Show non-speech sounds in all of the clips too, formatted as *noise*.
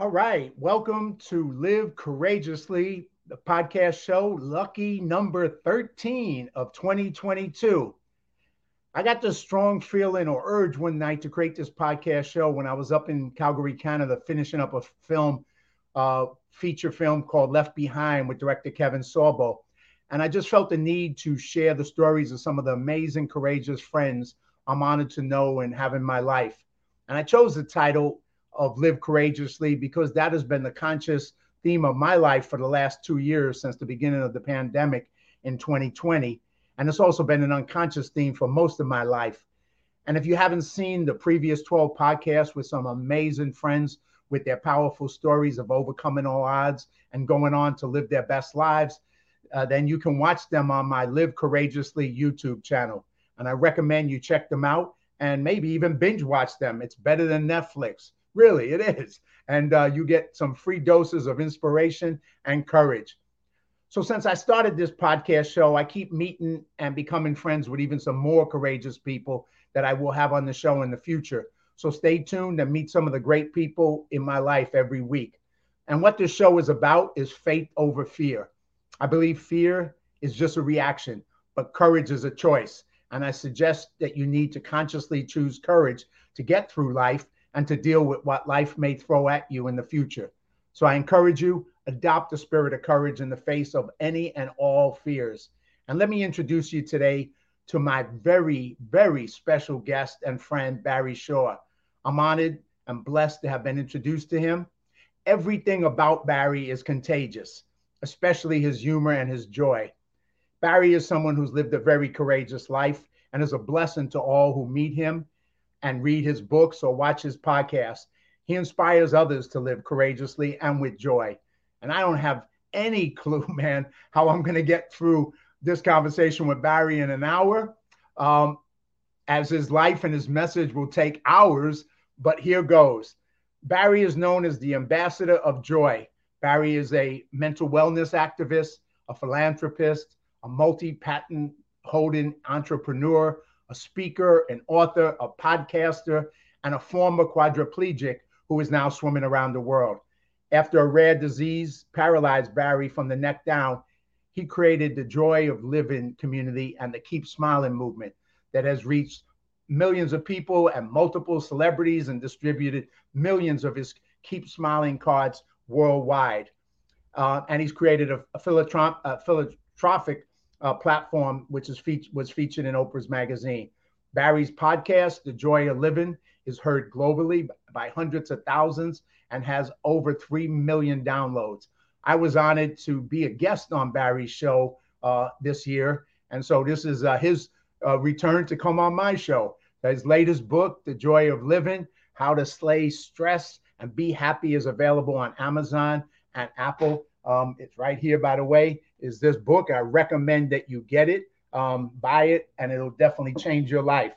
All right. Welcome to Live Courageously, the podcast show, lucky number 13 of 2022. I got this strong feeling or urge one night to create this podcast show when I was up in Calgary, Canada, finishing up a film, uh, feature film called Left Behind with director Kevin Sorbo. And I just felt the need to share the stories of some of the amazing, courageous friends I'm honored to know and have in my life. And I chose the title of Live Courageously because that has been the conscious theme of my life for the last two years since the beginning of the pandemic in 2020. And it's also been an unconscious theme for most of my life. And if you haven't seen the previous 12 podcasts with some amazing friends with their powerful stories of overcoming all odds and going on to live their best lives, uh, then you can watch them on my Live Courageously YouTube channel. And I recommend you check them out and maybe even binge watch them. It's better than Netflix. Really, it is. And uh, you get some free doses of inspiration and courage. So, since I started this podcast show, I keep meeting and becoming friends with even some more courageous people that I will have on the show in the future. So, stay tuned and meet some of the great people in my life every week. And what this show is about is faith over fear. I believe fear is just a reaction, but courage is a choice. And I suggest that you need to consciously choose courage to get through life and to deal with what life may throw at you in the future. So I encourage you, adopt the spirit of courage in the face of any and all fears. And let me introduce you today to my very, very special guest and friend, Barry Shore. I'm honored and blessed to have been introduced to him. Everything about Barry is contagious, especially his humor and his joy. Barry is someone who's lived a very courageous life and is a blessing to all who meet him and read his books or watch his podcast. He inspires others to live courageously and with joy. And I don't have any *laughs* clue, man, how I'm going to get through this conversation with Barry in an hour, um, as his life and his message will take hours. But here goes. Barry is known as the ambassador of joy. Barry is a mental wellness activist, a philanthropist, a multi patent holding entrepreneur, a speaker, an author, a podcaster, and a former quadriplegic who is now swimming around the world. After a rare disease paralyzed Barry from the neck down, he created the Joy of Living community and the Keep Smiling movement that has reached millions of people and multiple celebrities and distributed millions of his Keep Smiling cards worldwide. Uh, and he's created a, a, philanthrop- a philanthropic uh, platform, which is fe- was featured in Oprah's magazine. Barry's podcast, The Joy of Living, is heard globally by hundreds of thousands and has over 3 million downloads. I was honored to be a guest on Barry's show uh, this year. And so this is uh, his uh, return to come on my show. His latest book, The Joy of Living How to Slay Stress and Be Happy, is available on Amazon and Apple. Um, it's right here, by the way is this book. I recommend that you get it, um, buy it, and it'll definitely change your life.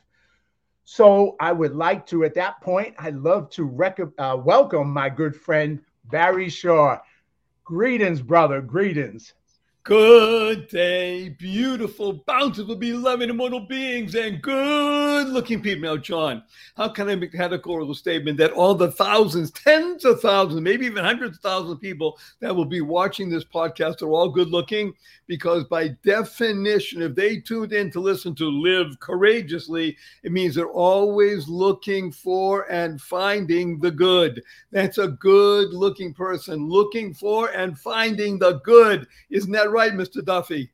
So I would like to, at that point, I'd love to rec- uh, welcome my good friend Barry Shore. Greetings, brother. Greetings. Good day, beautiful, bountiful, beloved, immortal beings, and good looking people. Now, John, how can I make a categorical statement that all the thousands, tens of thousands, maybe even hundreds of thousands of people that will be watching this podcast are all good looking? Because by definition, if they tuned in to listen to Live Courageously, it means they're always looking for and finding the good. That's a good looking person, looking for and finding the good. Isn't that right, Mr. Duffy?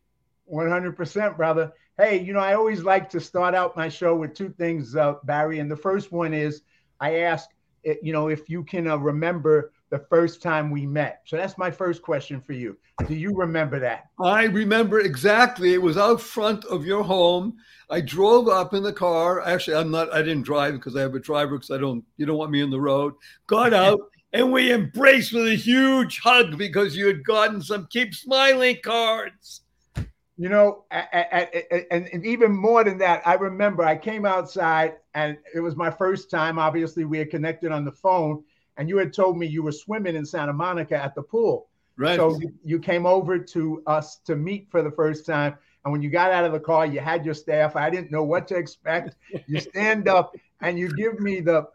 100%, brother. Hey, you know, I always like to start out my show with two things, uh, Barry. And the first one is I ask, eh, you know, if you can uh, remember the first time we met. So that's my first question for you. Do you remember that? I remember exactly. It was out front of your home. I drove up in the car. Actually, I'm not, I didn't drive because I have a driver because I don't, you don't want me in the road. Got out and we embraced with a huge hug because you had gotten some keep smiling cards. You know, and even more than that, I remember I came outside and it was my first time. Obviously, we had connected on the phone, and you had told me you were swimming in Santa Monica at the pool. Right. So you came over to us to meet for the first time. And when you got out of the car, you had your staff. I didn't know what to expect. You stand up and you give me the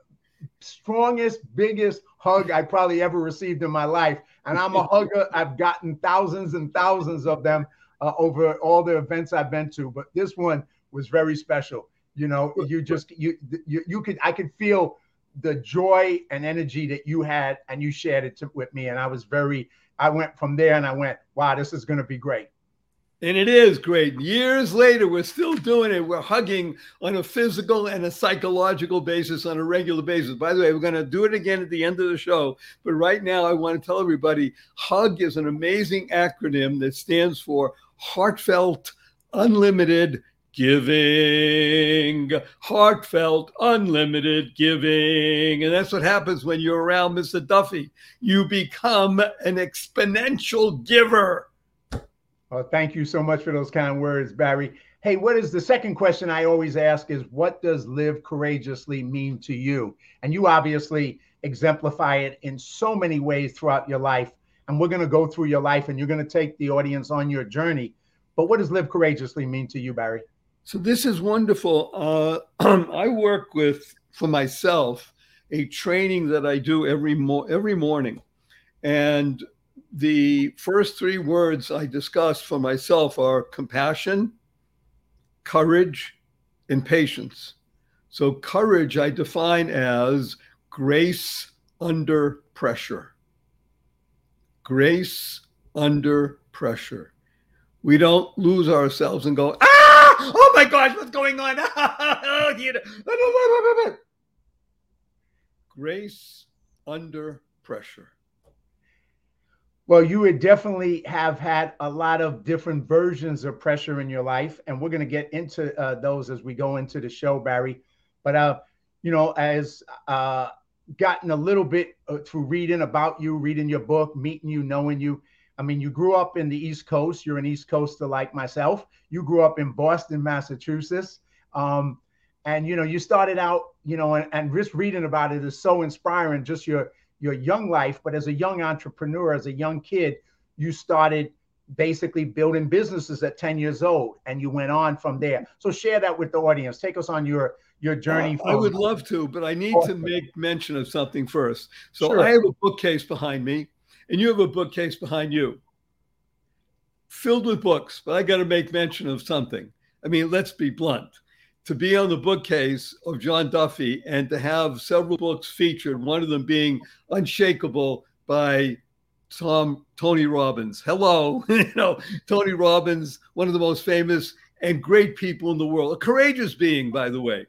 strongest, biggest hug I probably ever received in my life. And I'm a *laughs* hugger. I've gotten thousands and thousands of them uh, over all the events I've been to, but this one was very special. You know, you just you you you could I could feel the joy and energy that you had, and you shared it to, with me, and I was very. I went from there, and I went, "Wow, this is going to be great." And it is great. Years later, we're still doing it. We're hugging on a physical and a psychological basis on a regular basis. By the way, we're going to do it again at the end of the show. But right now, I want to tell everybody HUG is an amazing acronym that stands for Heartfelt Unlimited Giving. Heartfelt Unlimited Giving. And that's what happens when you're around Mr. Duffy. You become an exponential giver. Well, thank you so much for those kind words, Barry. Hey, what is the second question I always ask is what does live courageously mean to you? And you obviously exemplify it in so many ways throughout your life. And we're going to go through your life and you're going to take the audience on your journey. But what does live courageously mean to you, Barry? So this is wonderful. Uh, *clears throat* I work with for myself a training that I do every mo- every morning, and the first three words I discuss for myself are compassion, courage, and patience. So, courage I define as grace under pressure. Grace under pressure. We don't lose ourselves and go, ah, oh my gosh, what's going on? *laughs* grace under pressure. Well, you would definitely have had a lot of different versions of pressure in your life, and we're going to get into uh, those as we go into the show, Barry. But uh, you know, as uh, gotten a little bit uh, through reading about you, reading your book, meeting you, knowing you. I mean, you grew up in the East Coast. You're an East Coaster like myself. You grew up in Boston, Massachusetts. Um, and you know, you started out, you know, and, and just reading about it is so inspiring. Just your your young life, but as a young entrepreneur, as a young kid, you started basically building businesses at 10 years old and you went on from there. So share that with the audience. Take us on your your journey. Uh, I would love to, but I need to make mention of something first. So sure. I have a bookcase behind me and you have a bookcase behind you filled with books, but I got to make mention of something. I mean, let's be blunt to be on the bookcase of John Duffy and to have several books featured, one of them being Unshakable by Tom Tony Robbins. Hello, *laughs* you know, Tony Robbins, one of the most famous and great people in the world, a courageous being, by the way.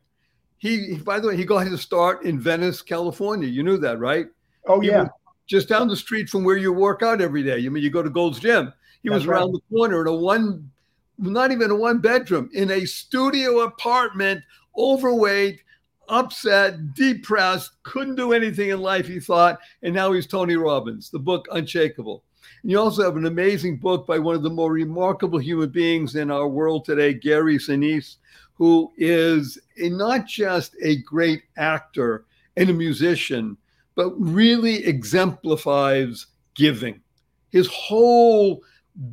He, by the way, he got his start in Venice, California. You knew that, right? Oh, yeah. Just down the street from where you work out every day. You I mean you go to Gold's Gym. He That's was around right. the corner in a one not even a one bedroom, in a studio apartment, overweight, upset, depressed, couldn't do anything in life, he thought. And now he's Tony Robbins, the book Unshakable. And you also have an amazing book by one of the more remarkable human beings in our world today, Gary Sinise, who is a, not just a great actor and a musician, but really exemplifies giving. His whole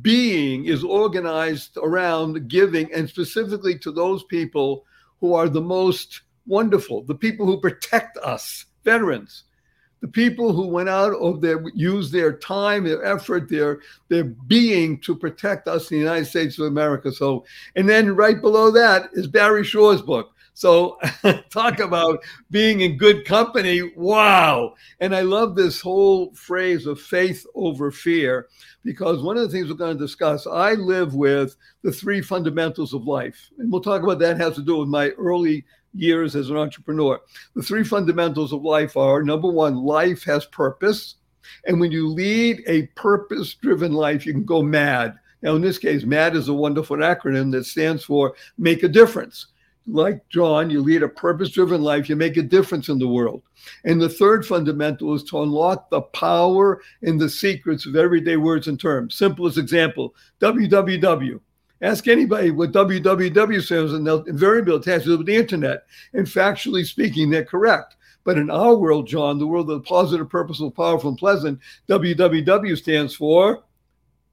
being is organized around giving and specifically to those people who are the most wonderful, the people who protect us, veterans, the people who went out of their use their time, their effort, their their being to protect us in the United States of America. So, and then right below that is Barry Shore's book, so *laughs* talk about being in good company. Wow. And I love this whole phrase of faith over fear because one of the things we're going to discuss, I live with the three fundamentals of life. And we'll talk about that has to do with my early years as an entrepreneur. The three fundamentals of life are number one, life has purpose. And when you lead a purpose driven life, you can go mad. Now, in this case, MAD is a wonderful acronym that stands for make a difference like John, you lead a purpose driven life, you make a difference in the world. And the third fundamental is to unlock the power and the secrets of everyday words and terms. Simplest example www. Ask anybody what www stands and they'll invariably attach it with the internet. And factually speaking, they're correct. But in our world, John, the world of positive, purposeful, powerful, and pleasant, www stands for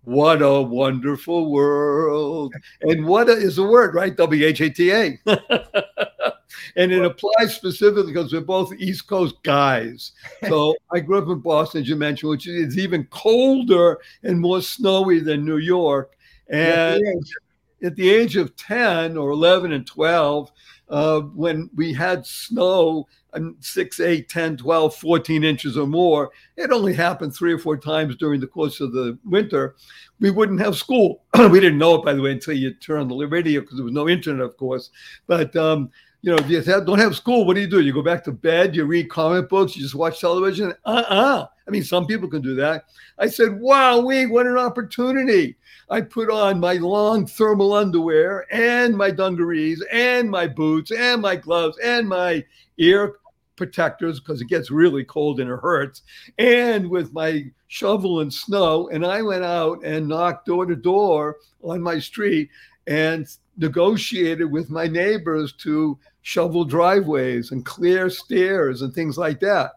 what a wonderful world. And what a, is a word, right? W H A T A. *laughs* And it applies specifically because we're both East Coast guys. So *laughs* I grew up in Boston, as you mentioned, which is even colder and more snowy than New York. And at the age of 10 or 11 and 12, uh, when we had snow, um, 6, 8, 10, 12, 14 inches or more, it only happened three or four times during the course of the winter. We wouldn't have school. *clears throat* we didn't know it, by the way, until you turned on the radio because there was no internet, of course. But um, you know, if you don't have school, what do you do? You go back to bed, you read comic books, you just watch television. Uh uh I mean, some people can do that. I said, wow, we what an opportunity. I put on my long thermal underwear and my dungarees and my boots and my gloves and my ear protectors because it gets really cold and it hurts, and with my shovel and snow. And I went out and knocked door to door on my street and negotiated with my neighbors to shovel driveways and clear stairs and things like that.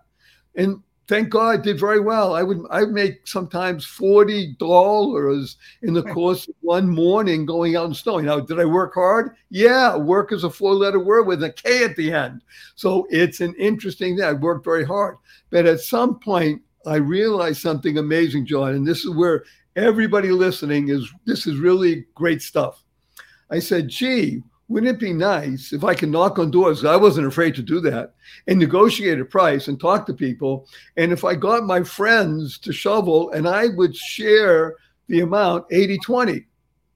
And thank God I did very well. I would I make sometimes forty dollars in the course of one morning going out and snowing. Now, did I work hard? Yeah, work is a four-letter word with a K at the end. So it's an interesting thing. I worked very hard. But at some point I realized something amazing, John, and this is where everybody listening is this is really great stuff. I said, gee, wouldn't it be nice if I could knock on doors? I wasn't afraid to do that and negotiate a price and talk to people. And if I got my friends to shovel and I would share the amount 80 20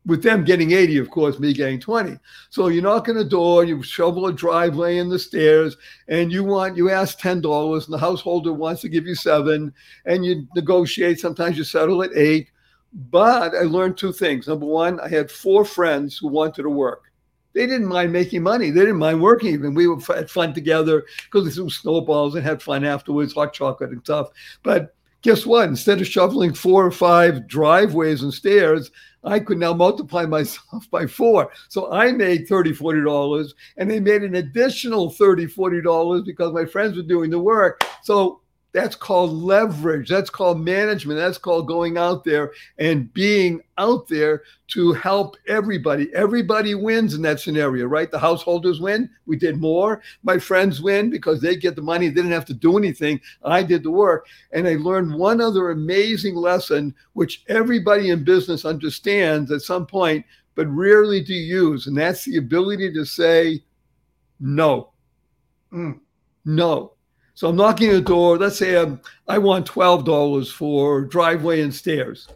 with them getting 80, of course, me getting 20. So you knock on a door, you shovel a driveway and the stairs, and you want you ask $10, and the householder wants to give you seven, and you negotiate. Sometimes you settle at eight. But I learned two things. Number one, I had four friends who wanted to work they didn't mind making money. They didn't mind working even. We were, had fun together because we threw snowballs and had fun afterwards, hot chocolate and stuff. But guess what? Instead of shoveling four or five driveways and stairs, I could now multiply *laughs* myself by four. So I made $30, $40 and they made an additional $30, $40 because my friends were doing the work. So that's called leverage. That's called management. That's called going out there and being out there to help everybody. Everybody wins in that scenario, right? The householders win. We did more. My friends win because they get the money. They didn't have to do anything. I did the work. And I learned one other amazing lesson, which everybody in business understands at some point, but rarely do use. And that's the ability to say no. Mm. No so I'm knocking the door. Let's say I'm, I want $12 for driveway and stairs.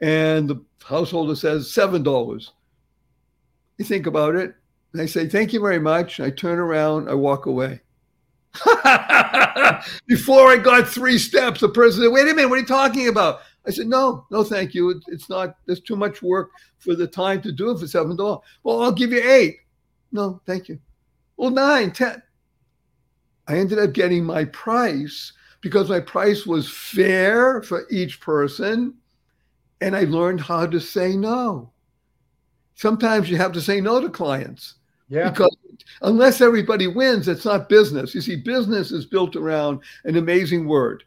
And the householder says $7. You think about it. And I say, thank you very much. I turn around, I walk away. *laughs* Before I got three steps, the person said, wait a minute, what are you talking about? I said, no, no, thank you. It's not, there's too much work for the time to do it for $7. Well, I'll give you eight. No, thank you. Well, nine, ten. I ended up getting my price because my price was fair for each person. And I learned how to say no. Sometimes you have to say no to clients. Yeah. Because unless everybody wins, it's not business. You see, business is built around an amazing word.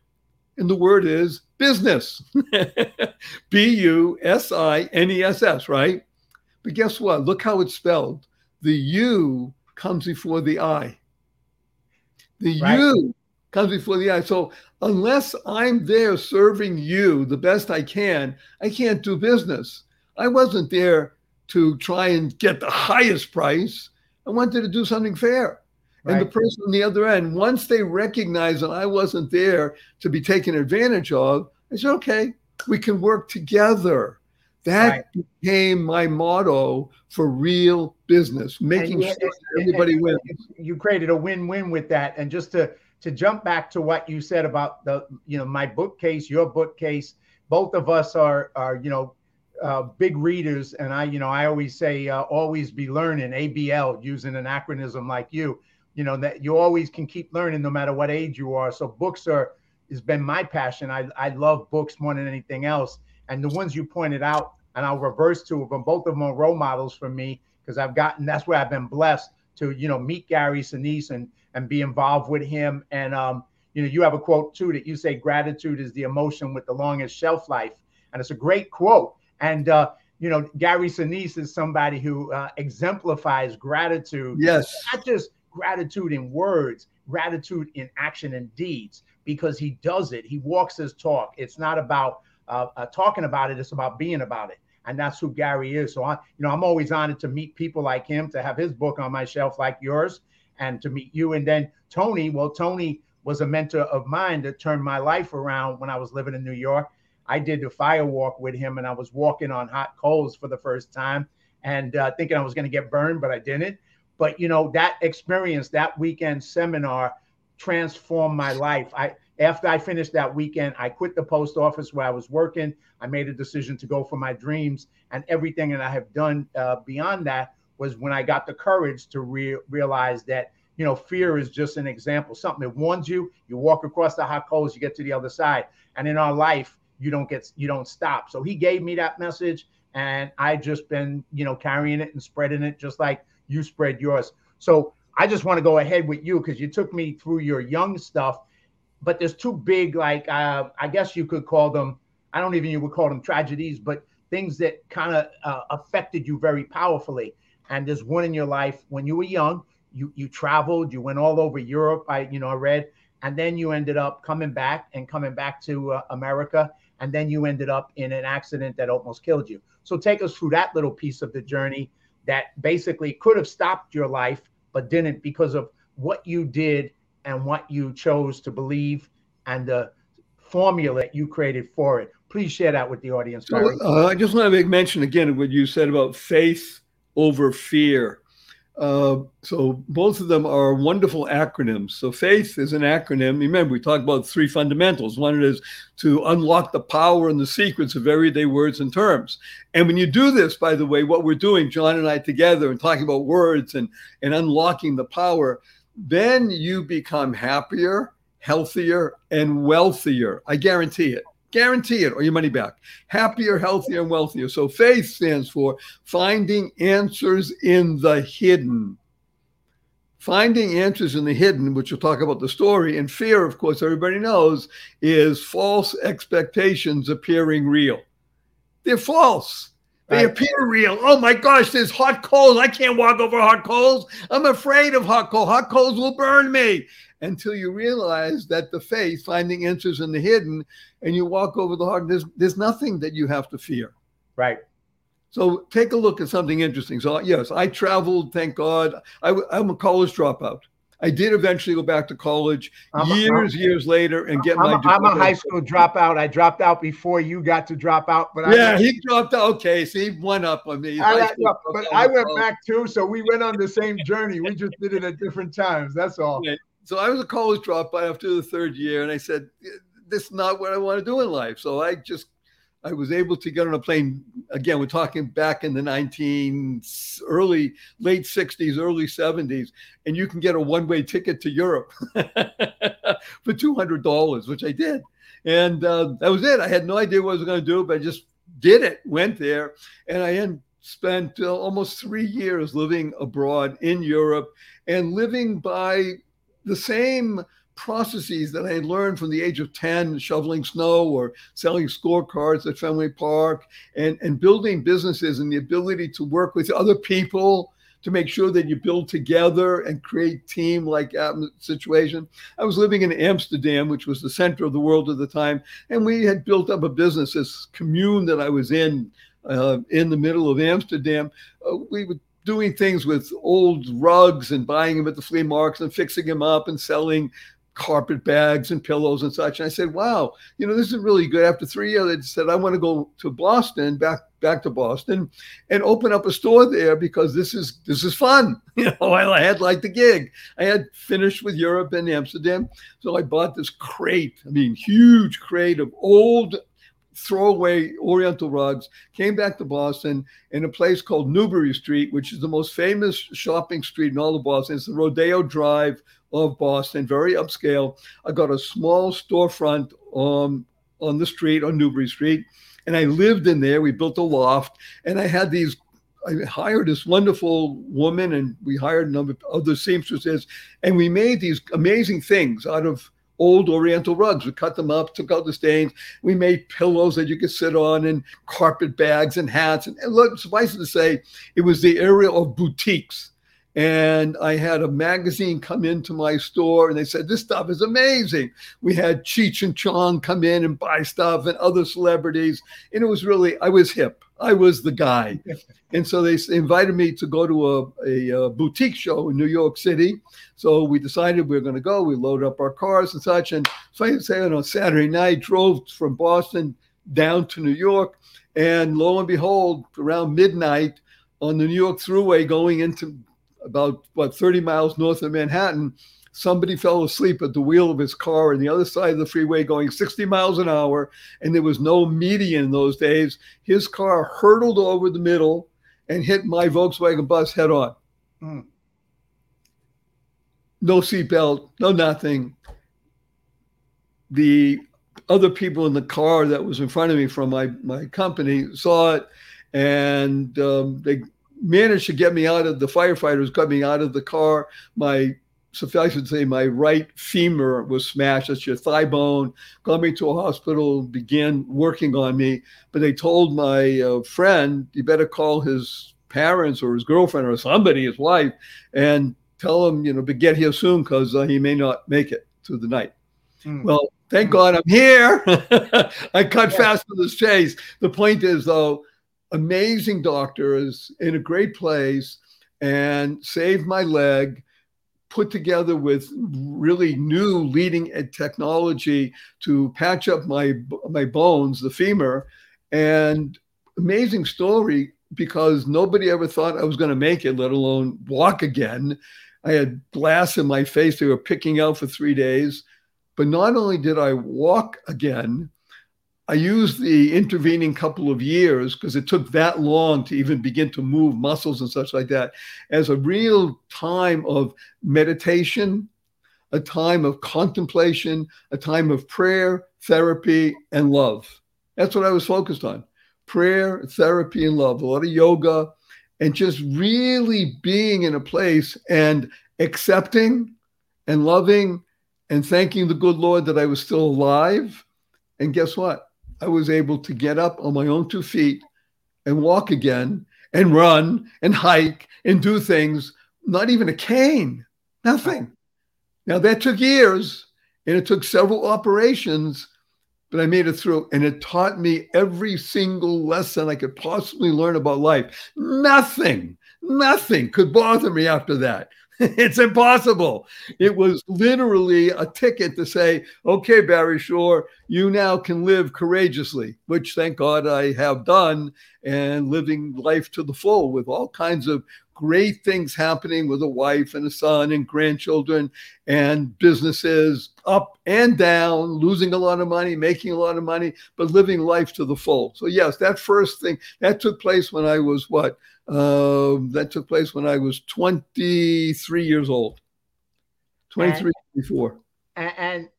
And the word is business. *laughs* B U S I N E S S, right? But guess what? Look how it's spelled. The U comes before the I. The right. you comes before the I. So unless I'm there serving you the best I can, I can't do business. I wasn't there to try and get the highest price. I wanted to do something fair. Right. And the person on the other end, once they recognized that I wasn't there to be taken advantage of, I said, okay, we can work together. That right. became my motto for real business, making sure everybody wins. You created a win-win with that. And just to to jump back to what you said about the, you know, my bookcase, your bookcase, both of us are are, you know, uh, big readers. And I, you know, I always say uh, always be learning, ABL, using an acronym like you, you know, that you always can keep learning no matter what age you are. So books are has been my passion. I, I love books more than anything else. And the ones you pointed out, and I'll reverse two of them. Both of them are role models for me because I've gotten that's where I've been blessed to you know meet Gary Sinise and and be involved with him. And um, you know, you have a quote too that you say gratitude is the emotion with the longest shelf life, and it's a great quote. And uh, you know, Gary Sinise is somebody who uh, exemplifies gratitude. Yes, not just gratitude in words, gratitude in action and deeds, because he does it. He walks his talk. It's not about uh, uh, talking about it; it's about being about it, and that's who Gary is. So I, you know, I'm always honored to meet people like him, to have his book on my shelf like yours, and to meet you. And then Tony, well, Tony was a mentor of mine that turned my life around when I was living in New York. I did the fire walk with him, and I was walking on hot coals for the first time, and uh, thinking I was going to get burned, but I didn't. But you know that experience, that weekend seminar, transformed my life. I after I finished that weekend, I quit the post office where I was working. I made a decision to go for my dreams, and everything that I have done uh, beyond that was when I got the courage to re- realize that you know fear is just an example, something that warns you. You walk across the hot coals, you get to the other side, and in our life, you don't get you don't stop. So he gave me that message, and I just been you know carrying it and spreading it just like you spread yours. So I just want to go ahead with you because you took me through your young stuff, but there's two big, like uh, I guess you could call them. I don't even you would call them tragedies, but things that kind of uh, affected you very powerfully. And there's one in your life when you were young. You you traveled, you went all over Europe. I you know I read, and then you ended up coming back and coming back to uh, America, and then you ended up in an accident that almost killed you. So take us through that little piece of the journey that basically could have stopped your life but didn't because of what you did and what you chose to believe and the formula you created for it. Please share that with the audience. So, uh, I just want to make mention again of what you said about faith over fear. Uh, so both of them are wonderful acronyms. So faith is an acronym. Remember, we talked about three fundamentals. One is to unlock the power and the secrets of everyday words and terms. And when you do this, by the way, what we're doing, John and I together, and talking about words and, and unlocking the power, then you become happier, healthier, and wealthier. I guarantee it. Guarantee it or your money back. Happier, healthier, and wealthier. So faith stands for finding answers in the hidden. Finding answers in the hidden, which we'll talk about the story, and fear, of course, everybody knows, is false expectations appearing real. They're false. They right. appear real. Oh my gosh, there's hot coals. I can't walk over hot coals. I'm afraid of hot coals. Hot coals will burn me until you realize that the faith, finding answers in the hidden, and you walk over the heart, there's, there's nothing that you have to fear. Right. So take a look at something interesting. So, yes, I traveled, thank God. I, am a college dropout. I did eventually go back to college I'm years, a, years later and get I'm my. A, I'm a high school dropout. I dropped out before you got to drop out, but yeah, I, he dropped out. Okay, so he went up on me. I, but I went back too, so we went on the same journey. We just did it at different times. That's all. Yeah. So I was a college dropout after the third year, and I said, "This is not what I want to do in life." So I just, I was able to get on a plane. Again, we're talking back in the 19 early, late 60s, early 70s, and you can get a one-way ticket to Europe *laughs* for two hundred dollars, which I did, and uh, that was it. I had no idea what I was going to do, but I just did it. Went there, and I spent uh, almost three years living abroad in Europe and living by the same processes that I had learned from the age of 10, shoveling snow or selling scorecards at Fenway Park and, and building businesses and the ability to work with other people to make sure that you build together and create team like situation. I was living in Amsterdam, which was the center of the world at the time, and we had built up a business, this commune that I was in, uh, in the middle of Amsterdam. Uh, we would doing things with old rugs and buying them at the flea markets and fixing them up and selling carpet bags and pillows and such. And I said, wow, you know, this is really good. After three years, I said, I want to go to Boston, back back to Boston, and open up a store there because this is this is fun. *laughs* You know, I had like the gig. I had finished with Europe and Amsterdam. So I bought this crate, I mean, huge crate of old throwaway Oriental rugs, came back to Boston in a place called Newbury Street, which is the most famous shopping street in all of Boston. It's the Rodeo Drive of Boston, very upscale. I got a small storefront um, on the street, on Newbury Street, and I lived in there. We built a loft, and I had these I hired this wonderful woman and we hired a number of other seamstresses and we made these amazing things out of old Oriental rugs. We cut them up, took out the stains. We made pillows that you could sit on, and carpet bags and hats. And, and look, suffice it to say, it was the area of boutiques. And I had a magazine come into my store and they said, This stuff is amazing. We had Cheech and Chong come in and buy stuff and other celebrities. And it was really, I was hip. I was the guy. *laughs* and so they invited me to go to a, a, a, boutique show in New York City. So we decided we were going to go. We loaded up our cars and such. And so I say on Saturday night, drove from Boston down to New York. And lo and behold, around midnight on the New York Thruway going into about what 30 miles north of Manhattan, somebody fell asleep at the wheel of his car on the other side of the freeway going 60 miles an hour, and there was no median in those days. His car hurtled over the middle and hit my Volkswagen bus head on. Mm. No seatbelt, no nothing. The other people in the car that was in front of me from my, my company saw it and um, they managed to get me out of the firefighters got me out of the car. My suffice to say, my right femur was smashed. That's your thigh bone. Got me to a hospital, began working on me. But they told my uh, friend, you better call his parents or his girlfriend or somebody, his wife, and tell him, you know, to get here soon because uh, he may not make it through the night. Mm. Well, thank mm. God I'm here. *laughs* I cut yeah. fast to this chase. The point is, though, amazing doctors in a great place and saved my leg put together with really new leading technology to patch up my my bones the femur. And amazing story because nobody ever thought I was going to make it let alone walk again. I had glass in my face they were picking out for 3 days. But not only did I walk again I used the intervening couple of years because it took that long to even begin to move muscles and such like that as a real time of meditation, a time of contemplation, a time of prayer, therapy, and love. That's what I was focused on prayer, therapy, and love. A lot of yoga, and just really being in a place and accepting and loving and thanking the good Lord that I was still alive. And guess what? I was able to get up on my own two feet and walk again and run and hike and do things, not even a cane, nothing. Now that took years and it took several operations, but I made it through and it taught me every single lesson I could possibly learn about life. Nothing, nothing could bother me after that. *laughs* it's impossible. It was literally a ticket to say, okay, Barry Shore, you now can live courageously, which thank God I have done, and living life to the full with all kinds of great things happening with a wife and a son and grandchildren and businesses up and down, losing a lot of money, making a lot of money, but living life to the full. So, yes, that first thing that took place when I was what? Uh, that took place when I was 23 years old. 23 before. And and,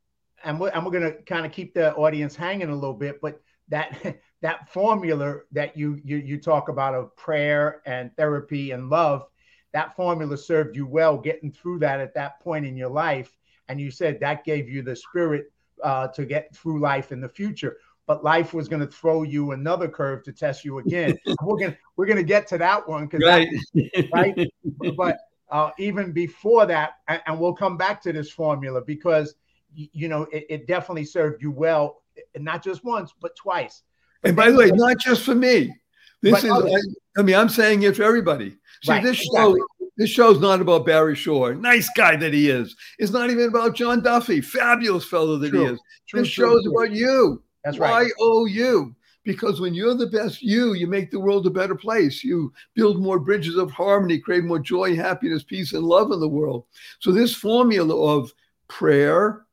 and we're, and we're going to kind of keep the audience hanging a little bit, but that *laughs* that formula that you you you talk about of prayer and therapy and love, that formula served you well getting through that at that point in your life. And you said that gave you the spirit uh, to get through life in the future but life was going to throw you another curve to test you again. *laughs* we're going we're going to get to that one because right, that, *laughs* right. But uh, even before that, and, and, we'll come back to this formula because you know it, it definitely served you well, not just once but twice. And by the way, not just for me. This is I, I, mean I'm saying it for everybody. See, right, this show exactly. this show's not about Barry Shore, nice guy that he is. It's not even about John Duffy, fabulous fellow that true, he is. True, this true, show's about you. That's right. Y-O-U. Because when you're the best you, you make the world a better place. You build more bridges of harmony, create more joy, happiness, peace, and love in the world. So, this formula of prayer,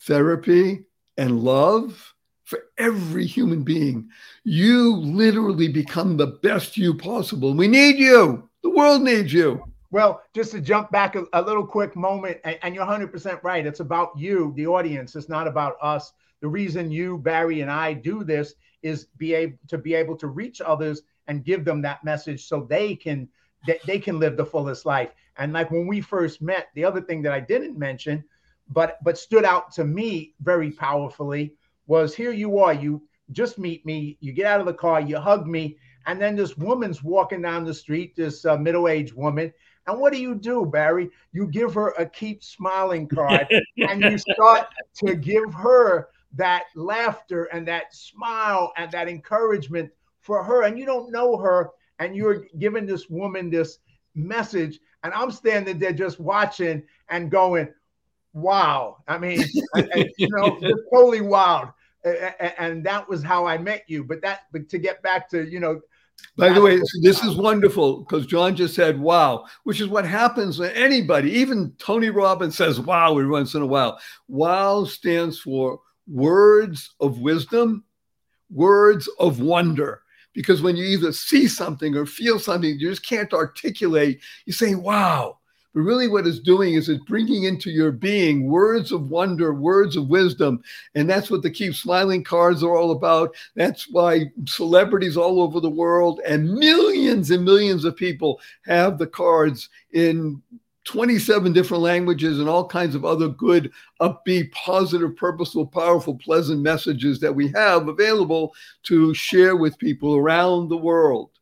therapy, and love for every human being, you literally become the best you possible. We need you. The world needs you. Well, just to jump back a, a little quick moment, and, and, you're 100% right. It's about you, the audience. It's not about us the reason you, Barry, and I do this is be able to be able to reach others and give them that message so they can they, they can live the fullest life. And like when we first met, the other thing that I didn't mention, but but stood out to me very powerfully was here you are, you just meet me, you get out of the car, you hug me, and then this woman's walking down the street, this uh, middle-aged woman, And what do you do, Barry? You give her a keep smiling card *laughs* and you start to give her that laughter and that smile and that encouragement for her. And you don't know her, and you're giving this woman this message. And I'm standing there just watching and going, wow. I mean, you know, totally wild. And that was how I met you. But that, but to get back to, you know, by the way, this is wonderful because John just said wow, which is what happens when anybody, even Tony Robbins says wow every once in a while. Wow stands for words of wisdom, words of wonder. Because when you either see something or feel something, you just can't articulate, you say, wow. But really, what it's doing is it's bringing into your being words of wonder, words of wisdom. And that's what the Keep Smiling cards are all about. That's why celebrities all over the world and millions and millions of people have the cards in 27 different languages and all kinds of other good, upbeat, positive, purposeful, powerful, pleasant messages that we have available to share with people around the world.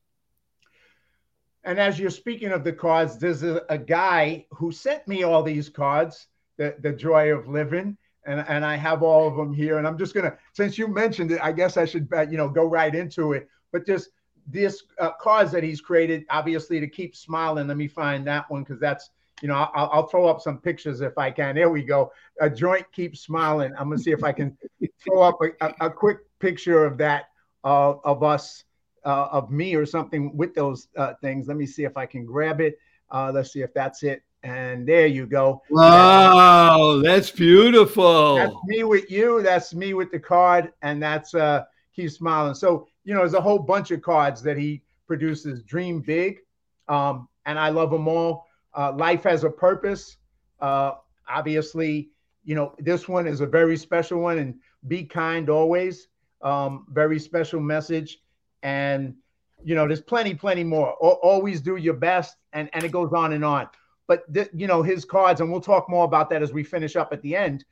And as you're speaking of the cards, there's a, a guy who sent me all these cards, the, the joy of living. And, and I have all of them here. And I'm just gonna, since you mentioned it, I guess I should, you know, go right into it. But just this uh, cards that he's created, obviously to keep smiling. Let me find that one because that's, you know, I'll, I'll, throw up some pictures if I can. There we go. A joint keeps smiling. I'm gonna see if I can *laughs* throw up a, a, a quick picture of that uh, of us uh, of me or something with those uh, things. Let me see if I can grab it. Uh, let's see if that's it. And there you go. Wow, that's beautiful. That's me with you. That's me with the card, and that's uh, keep smiling. So you know, there's a whole bunch of cards that he produces. Dream big, um, and I love them all. Uh, life has a purpose. Uh, obviously, you know this one is a very special one, and be kind always. Um, very special message and you know there's plenty plenty more. Always do your best and and it goes on and on. But th- you know his cards and we'll talk more about that as we finish up at the end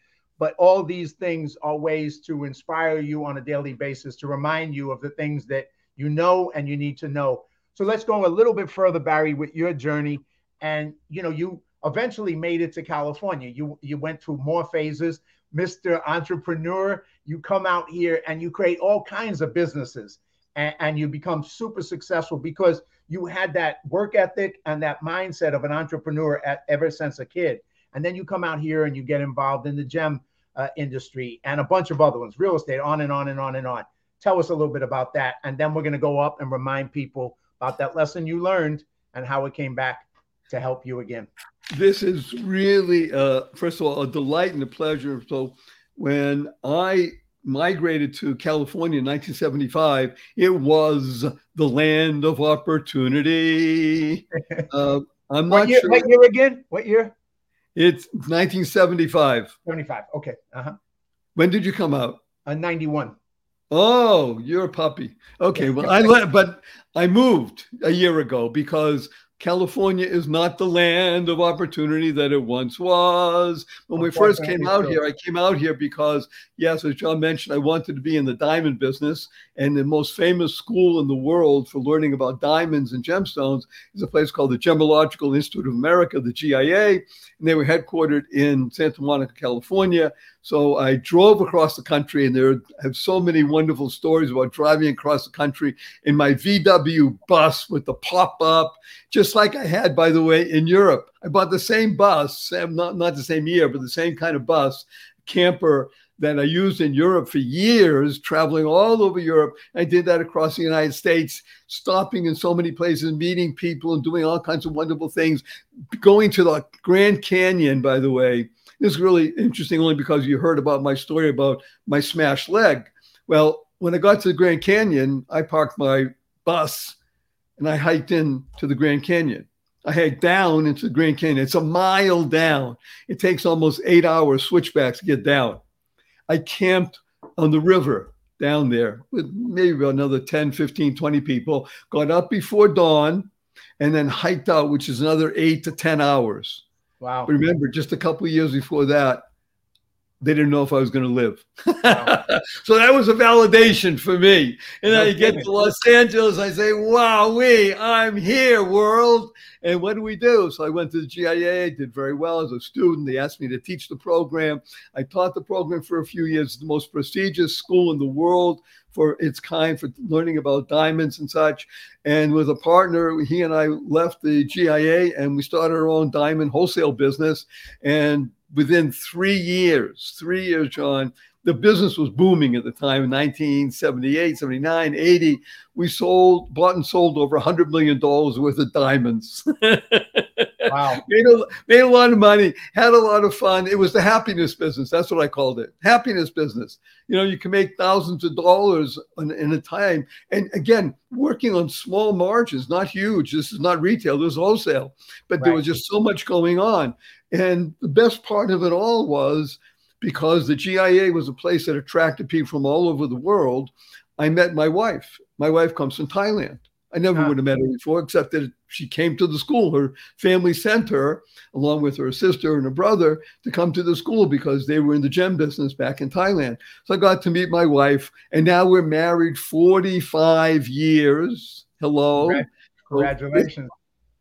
but all these things are ways to inspire you on a daily basis to remind you of the things that you know and you need to know. So let's go a little bit further barry with your journey. And you know you eventually made it to california. You you went through more phases. Mr entrepreneur you come out here and you create all kinds of businesses and, and you become super successful because you had that work ethic and that mindset of an entrepreneur at, ever since a kid. And then you come out here and you get involved in the gem uh, industry and a bunch of other ones, real estate, on and on and on and on. Tell us a little bit about that. And then we're going to go up and remind people about that lesson you learned and how it came back to help you again. This is really, uh, first of all, a delight and a pleasure. So when I migrated to California in 1975, it was the land of opportunity. *laughs* Uh, I'm what not year, sure. What year again? What year? It's 1975. 75. Okay. Uh-huh. When did you come out? Uh, 91. Oh, you're a puppy. Okay. Well, I let, but I moved a year ago because California is not the land of opportunity that it once was. When we first came out here, I came out here because, yes, as John mentioned, I wanted to be in the diamond business. And the most famous school in the world for learning about diamonds and gemstones is a place called the Gemological Institute of America, the GIA. And they were headquartered in Santa Monica, California. So I drove across the country, and there have so many wonderful stories about driving across the country in my VW bus with the pop up, just like I had, by the way, in Europe. I bought the same bus, not, not the same year, but the same kind of bus, camper that I used in Europe for years, traveling all over Europe. I did that across the United States, stopping in so many places, meeting people, and doing all kinds of wonderful things. Going to the Grand Canyon, by the way this is really interesting only because you heard about my story about my smashed leg. Well, when I got to the Grand Canyon, I parked my bus and I hiked in to the Grand Canyon. I hiked down into the Grand Canyon. It's a mile down. It takes almost eight hours switchbacks to get down. I camped on the river down there with maybe another 10, 15, 20 people, got up before dawn, and then hiked out, which is another eight to 10 hours. Wow. Remember, just a couple of years before that, they didn't know if I was going to live. Wow. *laughs* so that was a validation for me. And no I get to Los Angeles, I say, wow, we, I'm here, world. And what do we do? So I went to the GIA, did very well as a student. They asked me to teach the program. I taught the program for a few years, the most prestigious school in the world for its kind for learning about diamonds and such. And with a partner, he and I left the GIA and we started our own diamond wholesale business. And within three years, three years, John, the business was booming at the time in 1978 79 80 we sold bought and sold over 100 million dollars worth of diamonds. *laughs* Wow. Made a, made a lot of money had a lot of fun. It was the happiness business that's what i called it happiness business. You know you can make thousands of dollars in, in a time. And again working on small margins not huge this is not retail this is wholesale. But right. there was just so much going on and the best part of it all was because the GIA was a place that attracted people from all over the world. I met my wife. My wife comes from Thailand. I never ah. would have met her before, except that she came to the school. Her family sent her, along with her sister and her brother, to come to the school because they were in the gem business back in Thailand. So I got to meet my wife, and now we're married 45 years. Hello. Congratulations.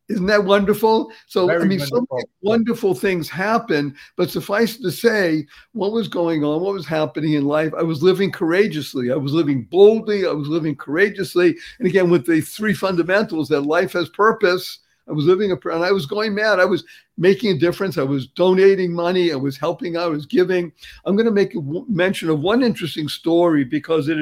Isn't that wonderful? So, Very I mean, wonderful. so many wonderful things happen, but suffice to say, what was going on, what was happening in life, I was living courageously. I was living boldly. I was living courageously. And again, with the three fundamentals that life has purpose, I was living a, and I was going mad. I was making a difference. I was donating money. I was helping. I was giving. I'm going to make a mention of one interesting story because it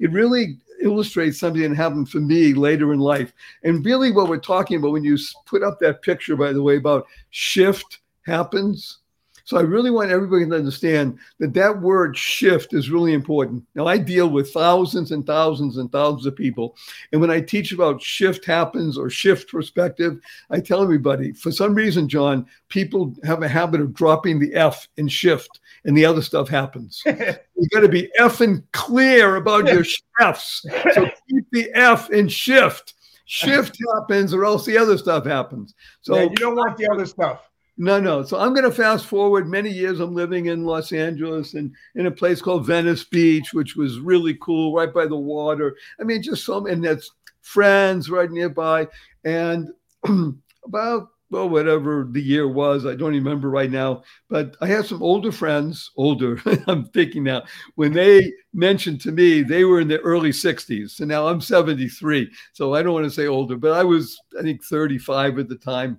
it really illustrates something that happened for me later in life. And really, what we're talking about when you put up that picture, by the way, about shift happens. So I really want everybody to understand that that word shift is really important. Now I deal with thousands and thousands and thousands of people. And when I teach about shift happens or shift perspective, I tell everybody, for some reason, John, people have a habit of dropping the F in shift and the other stuff happens. you got to be effing clear about your *laughs* shifts. So keep the F in shift. Shift happens, or else the other stuff happens. So yeah, you don't want the other stuff. No, no. So I'm going to fast forward many years. I'm living in Los Angeles and in a place called Venice Beach, which was really cool, right by the water. I mean, just some, and that's friends right nearby. And *clears throat* about well, whatever the year was, I don't remember right now. But I have some older friends, older, *laughs* I'm thinking now, when they mentioned to me they were in the early 60s. So now I'm 73. So I don't want to say older, but I was, I think, 35 at the time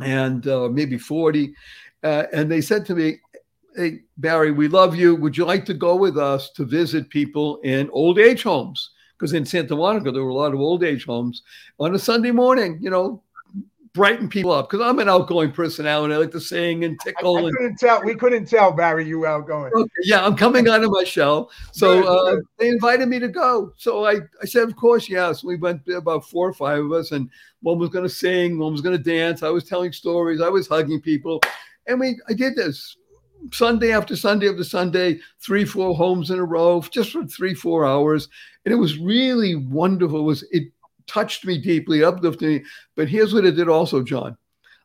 and uh, maybe 40. Uh, and they said to me, Hey, Barry, we love you. Would you like to go with us to visit people in old age homes? Because in Santa Monica, there were a lot of old age homes on a Sunday morning, you know, brighten people up because I'm an outgoing personality. I like to sing and tickle. I, I and, couldn't tell. We couldn't tell, Barry, you outgoing. Okay, yeah, I'm coming out of my shell. So uh, they invited me to go. So I, I said, of course, yes. We went about four or five of us, and one was going to sing, one was going to dance. I was telling stories. I was hugging people, and we I did this. Sunday after Sunday after Sunday, three, four homes in a row, just for three, four hours. And it was really wonderful. It was it touched me deeply, uplifted me. But here's what it did also, John.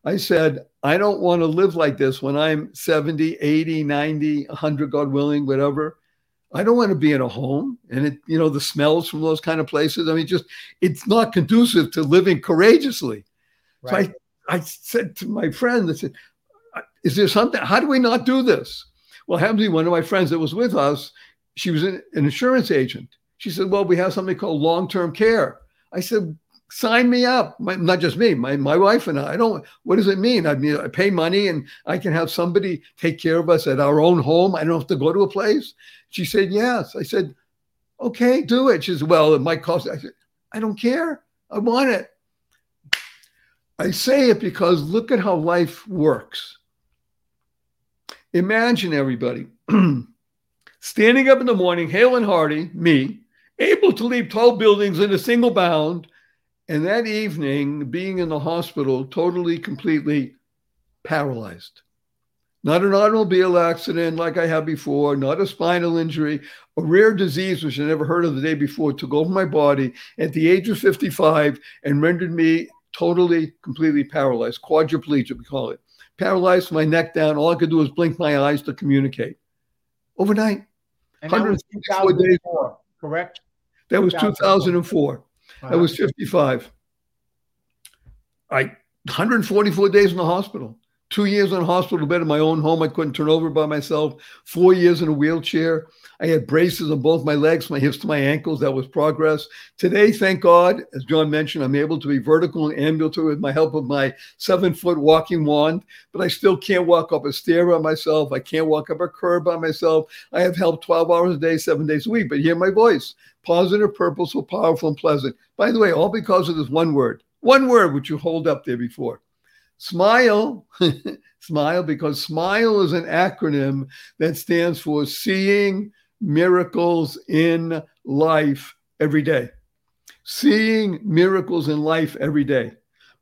I said, I don't want to live like this when I'm 70, 80, 90, 100, God willing, whatever. I don't want to be in a home and it, you know, the smells from those kind of places. I mean, just it's not conducive to living courageously. Right. So I, I said to my friend, I said, uh, is there something, how do we not do this? Well, happens one of my friends that was with us, she was an, an insurance agent. She said, well, we have something called long-term care. I said, sign me up. My, not just me, my, my wife and I. I don't, what does it mean? I mean, I pay money and I can have somebody take care of us at our own home. I don't have to go to a place. She said, yes. I said, okay, do it. She said, well, it might cost. I said, I don't care. I want it. I say it because look at how life works. Imagine everybody *clears throat* standing up in the morning, hale and hearty, me, able to leap tall buildings in a single bound, and that evening being in the hospital totally, completely paralyzed. Not an automobile accident like I had before, not a spinal injury, a rare disease which I never heard of the day before took over my body at the age of 55 and rendered me totally, completely paralyzed, quadriplegic, we call it. Paralyzed my neck down. All I could do was blink my eyes to communicate. overnight. And that was 2004, correct? That was 2004. Uh-huh. That was 55. I 144 days in the hospital two years in a hospital bed in my own home. I couldn't turn over by myself. Four years in a wheelchair. I had braces on both my legs, my hips to my ankles. That was progress. Today, thank God, as John mentioned, I'm able to be vertical and ambulatory with my help of my seven foot walking wand, but I still can't walk up a stair by myself. I can't walk up a curb by myself. I have help 12 hours a day, seven days a week, but hear my voice positive, purposeful, powerful, and pleasant. By the way, all because of this one word, one word which you hold up there before Smile, *laughs* smile, because SMILE is an acronym that stands for Seeing Miracles in Life Every Day. Seeing miracles in life every day.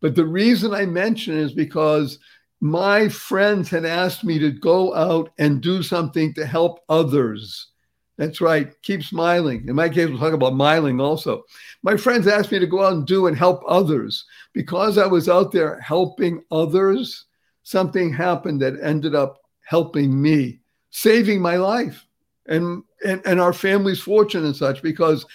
But the reason I mention is because my friends had asked me to go out and do something to help others. That's right. Keep smiling. In my case, we'll talk about smiling also. My friends asked me to go out and do and help others. Because I was out there helping others, something happened that ended up helping me, saving my life and, and, and our family's fortune and such. Because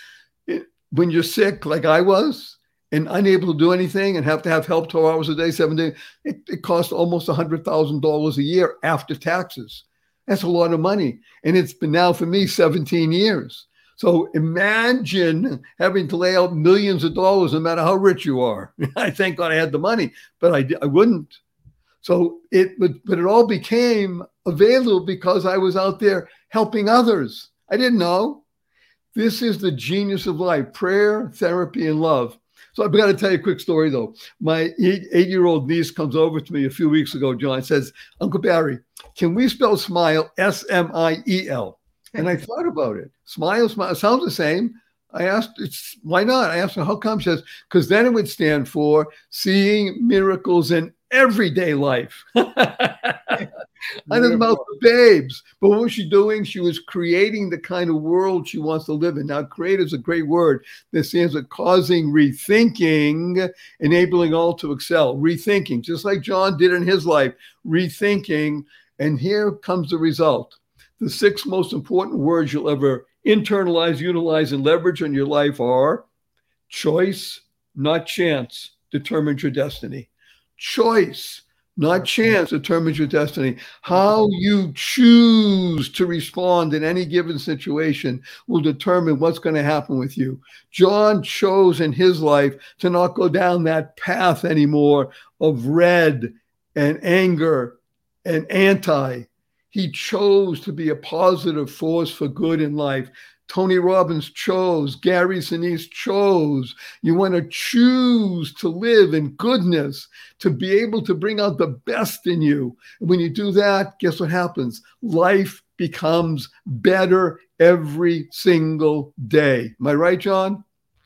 it, when you're sick, like I was, and unable to do anything and have to have help 12 hours a day, seven days, it, it costs almost $100,000 a year after taxes. That's a lot of money. And it's been now for me 17 years. So imagine having to lay out millions of dollars, no matter how rich you are. *laughs* I thank God I had the money, but I, I wouldn't. So it, but, but it all became available because I was out there helping others. I didn't know. This is the genius of life prayer, therapy, and love. So I've got to tell you a quick story though. My eight year old niece comes over to me a few weeks ago, John, says, Uncle Barry, can we spell smile S M I E L? And I *laughs* thought about it. Smile, smile, sounds the same. I asked, it's, why not? I asked her, how come? She says, because then it would stand for seeing miracles in everyday life. *laughs* I didn't about the babes. But what was she doing? She was creating the kind of world she wants to live in. Now, create is a great word that stands for causing rethinking, enabling all to excel. Rethinking, just like John did in his life, rethinking. And here comes the result. The six most important words you'll ever internalize, utilize, and leverage in your life are choice, not chance, determines your destiny. Choice not chance determines your destiny. How you choose to respond in any given situation will determine what's going to happen with you. John chose in his life to not go down that path anymore of red and anger and anti. He chose to be a positive force for good in life. Tony Robbins chose, Gary Sinise chose. You want to choose to live in goodness, to be able to bring out the best in you. And when you do that, guess what happens? Life becomes better every single day. Am I right, John?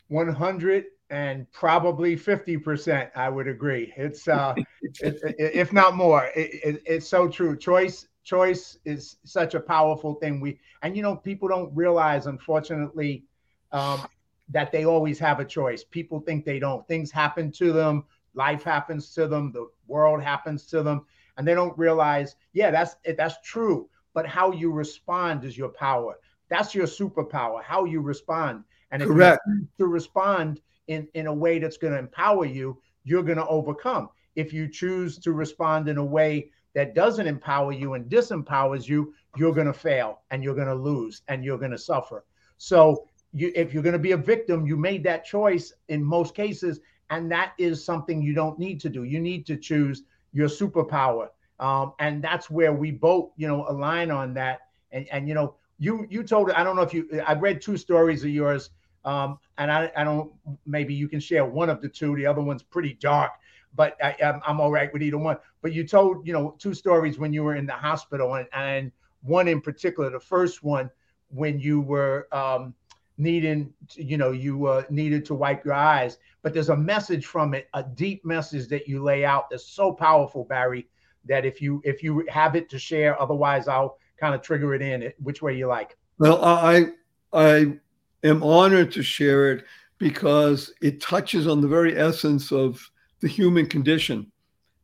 100 and probably 50%, I would agree. It's, uh, *laughs* it, if not more, it, it, it's so true. Choice choice is such a powerful thing. We and you know people don't realize, unfortunately, um, that they always have a choice. People think they don't. Things happen to them. Life happens to them. The world happens to them, and they don't realize. Yeah, that's that's true. But how you respond is your power. That's your superpower. How you respond. And if Correct. to respond in in a way that's going to empower you, you're going to overcome. If you choose to respond in a way that doesn't empower you and disempowers you, you're going to fail and you're going to lose and you're going to suffer. So, you, if you're going to be a victim, you made that choice in most cases, and that is something you don't need to do. You need to choose your superpower, um, and that's where we both, you know, align on that. And and you know, you you told I don't know if you I read two stories of yours, um, and I I don't maybe you can share one of the two. The other one's pretty dark but I, am I'm all right with either one. But you told, you know, two stories when you were in the hospital, and, and one in particular, the first one when you were um, needing, to, you know, you uh, needed to wipe your eyes. But there's a message from it, a deep message that you lay out that's so powerful, Barry, that if you if you have it to share, otherwise I'll kind of trigger it in, which way you like. Well, I I am honored to share it because it touches on the very essence of the human condition.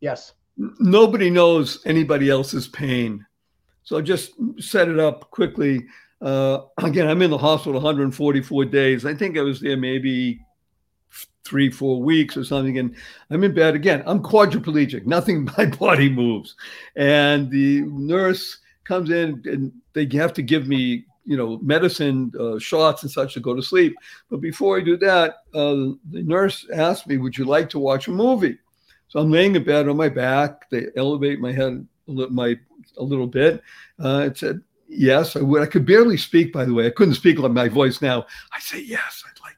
Yes. Nobody knows anybody else's pain. So I just set it up quickly. Uh, again, I'm in the hospital 144 days. I think I was there maybe three, four weeks or something. And I'm in bed again. I'm quadriplegic. Nothing, *laughs* my body moves. And the nurse comes in and they have to give me, you know, medicine uh, shots and such to go to sleep. But before I do that, uh, the nurse asked me, Would you like to watch a movie? So I'm laying in bed on my back. They elevate my head my a little bit. Uh, it said, yes, I would. I could barely speak, by the way. I couldn't speak like my voice now. I say, yes, I'd like.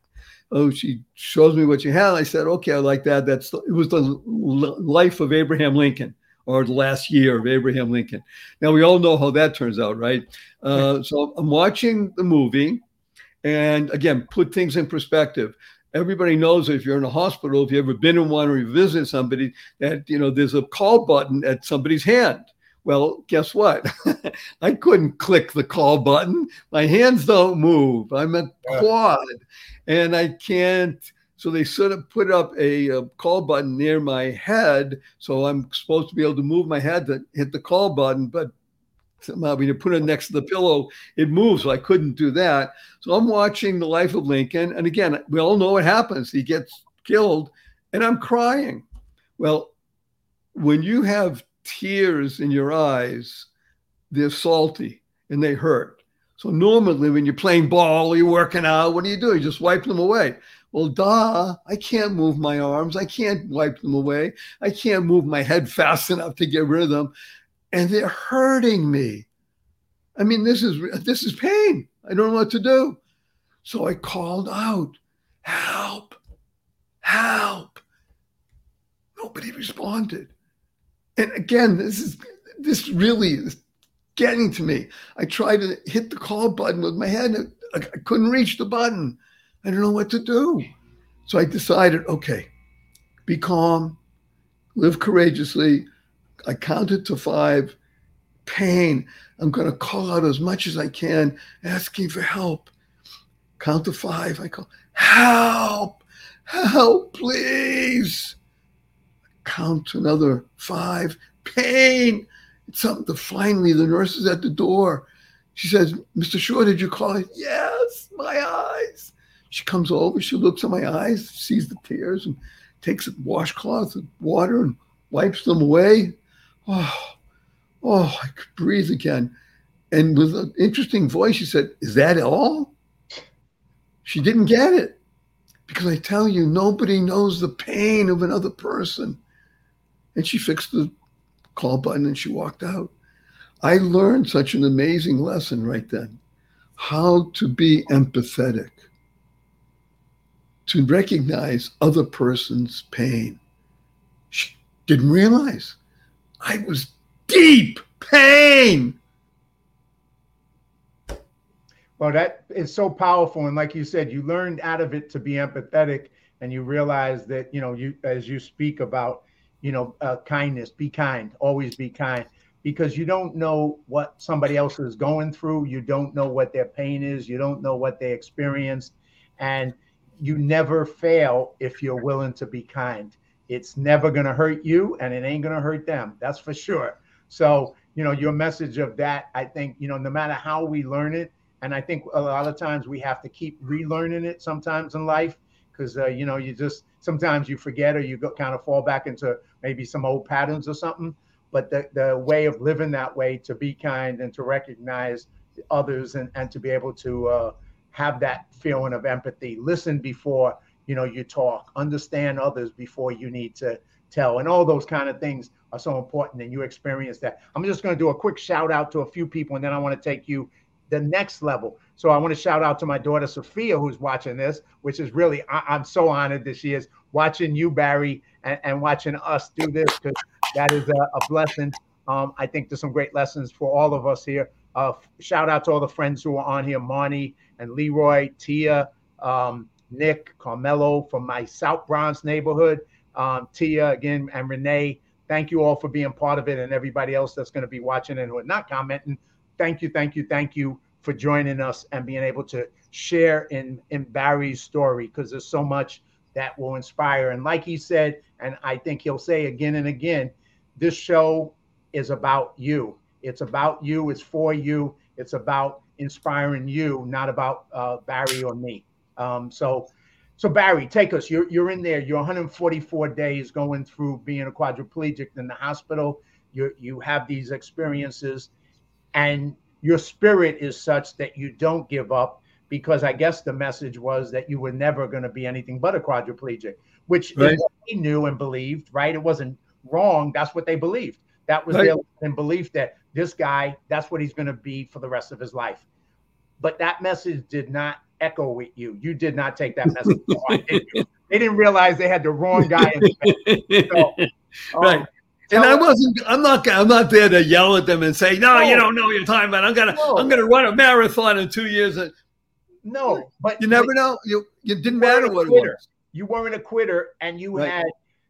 Oh, she shows me what you have. I said, okay, I like that. That's it was the life of Abraham Lincoln or the last year of Abraham Lincoln. Now we all know how that turns out, right? Uh, so I'm watching the movie, and again, put things in perspective. Everybody knows if you're in a hospital, if you've ever been in one or you visit somebody, that you know there's a call button at somebody's hand well, guess what? *laughs* I couldn't click the call button. My hands don't move. I'm a quad and I can't. So they sort of put up a, a, call button near my head. So I'm supposed to be able to move my head to hit the call button, but somehow when you put it next to the pillow, it moves. So I couldn't do that. So I'm watching the life of Lincoln. And again, we all know what happens. He gets killed and I'm crying. Well, when you have tears in your eyes, they're salty and they hurt. So normally when you're playing ball or you're working out, what do you do? You just wipe them away. Well, duh, I can't move my arms. I can't wipe them away. I can't move my head *laughs* fast enough to get rid of them. And they're hurting me. I mean, this is this is pain. I don't know what to do. So I called out, help, help. Nobody responded. And again, this is this really is getting to me. I tried to hit the call button with my head. I couldn't reach the button. I don't know what to do. So I decided, okay, be calm, live courageously. I counted to five. Pain. I'm going to call out as much as I can, asking for help. Count to five. I call, help, help, please count another five. Pain. It's something finally, the nurse is at the door. She says, Mr. Shore, did you call? Yes, my eyes. She comes over, she looks at my eyes, sees the tears, and takes a washcloth and water and wipes them away. Oh, oh, I could breathe again. And with an interesting voice, she said, Is that all? She didn't get it. Because I tell you, nobody knows the pain of another person. And she fixed the call button and she walked out. I learned such an amazing lesson right then how to be empathetic, to recognize other person's pain. She didn't realize I was deep pain. Well, that is so powerful. And like you said, you learned out of it to be empathetic and you realize that, you know, you as you speak about you know, uh, kindness, be kind, always be kind, because you don't know what somebody else is going through. You don't know what their pain is. You don't know what they experienced. And you never fail if you're willing to be kind. It's never going to hurt you and it ain't going to hurt them. That's for sure. So, you know, your message of that, I think, you know, no matter how we learn it, and I think a lot of times we have to keep relearning it sometimes in life because uh, you know you just sometimes you forget or you go, kind of fall back into maybe some old patterns or something. But the, the way of living that way to be kind and to recognize others and, and to be able to uh, have that feeling of empathy, listen before you know you talk, understand others before you need to tell, and all those kind of things are so important. And you experience that. I'm just going to do a quick shout out to a few people, and then I want to take you the next level. So I want to shout out to my daughter Sophia, who's watching this, which is really I, am so honored that she is watching you, Barry, and, and watching us do this because that is a, a blessing. Um, I think there's some great lessons for all of us here. Uh, shout out to all the friends who are on here, Marnie and Leroy, Tia, um, Nick, Carmelo from my South Bronx neighborhood, um, Tia again, and Renee. Thank you all for being part of it, and everybody else that's going to be watching and who are not commenting thank you, thank you, thank you for joining us and being able to share in in Barry's story because there's so much that will inspire. And like he said, and I think he'll say again and again, this show is about you. It's about you. It's for you. It's about inspiring you, not about uh, Barry or me. Um, so, so Barry, take us. You're you're in there. You're 144 days going through being a quadriplegic in the hospital. You you have these experiences, and your spirit is such that you don't give up because I guess the message was that you were never going to be anything but a quadriplegic, which right. they knew and believed. Right? It wasn't wrong. That's what they believed. That was right. their belief that this guy, that's what he's going to be for the rest of his life. But that message did not echo with you. You did not take that message. did they didn't realize they had the wrong guy. *laughs* So, um, right. And I wasn't. I'm not. I'm not there to yell at them and say, "No, no you don't know what you're talking about." I'm gonna. No. I'm gonna run a marathon in two years. No, but you never know. You. It didn't matter what it was. You weren't a quitter, and you right. had.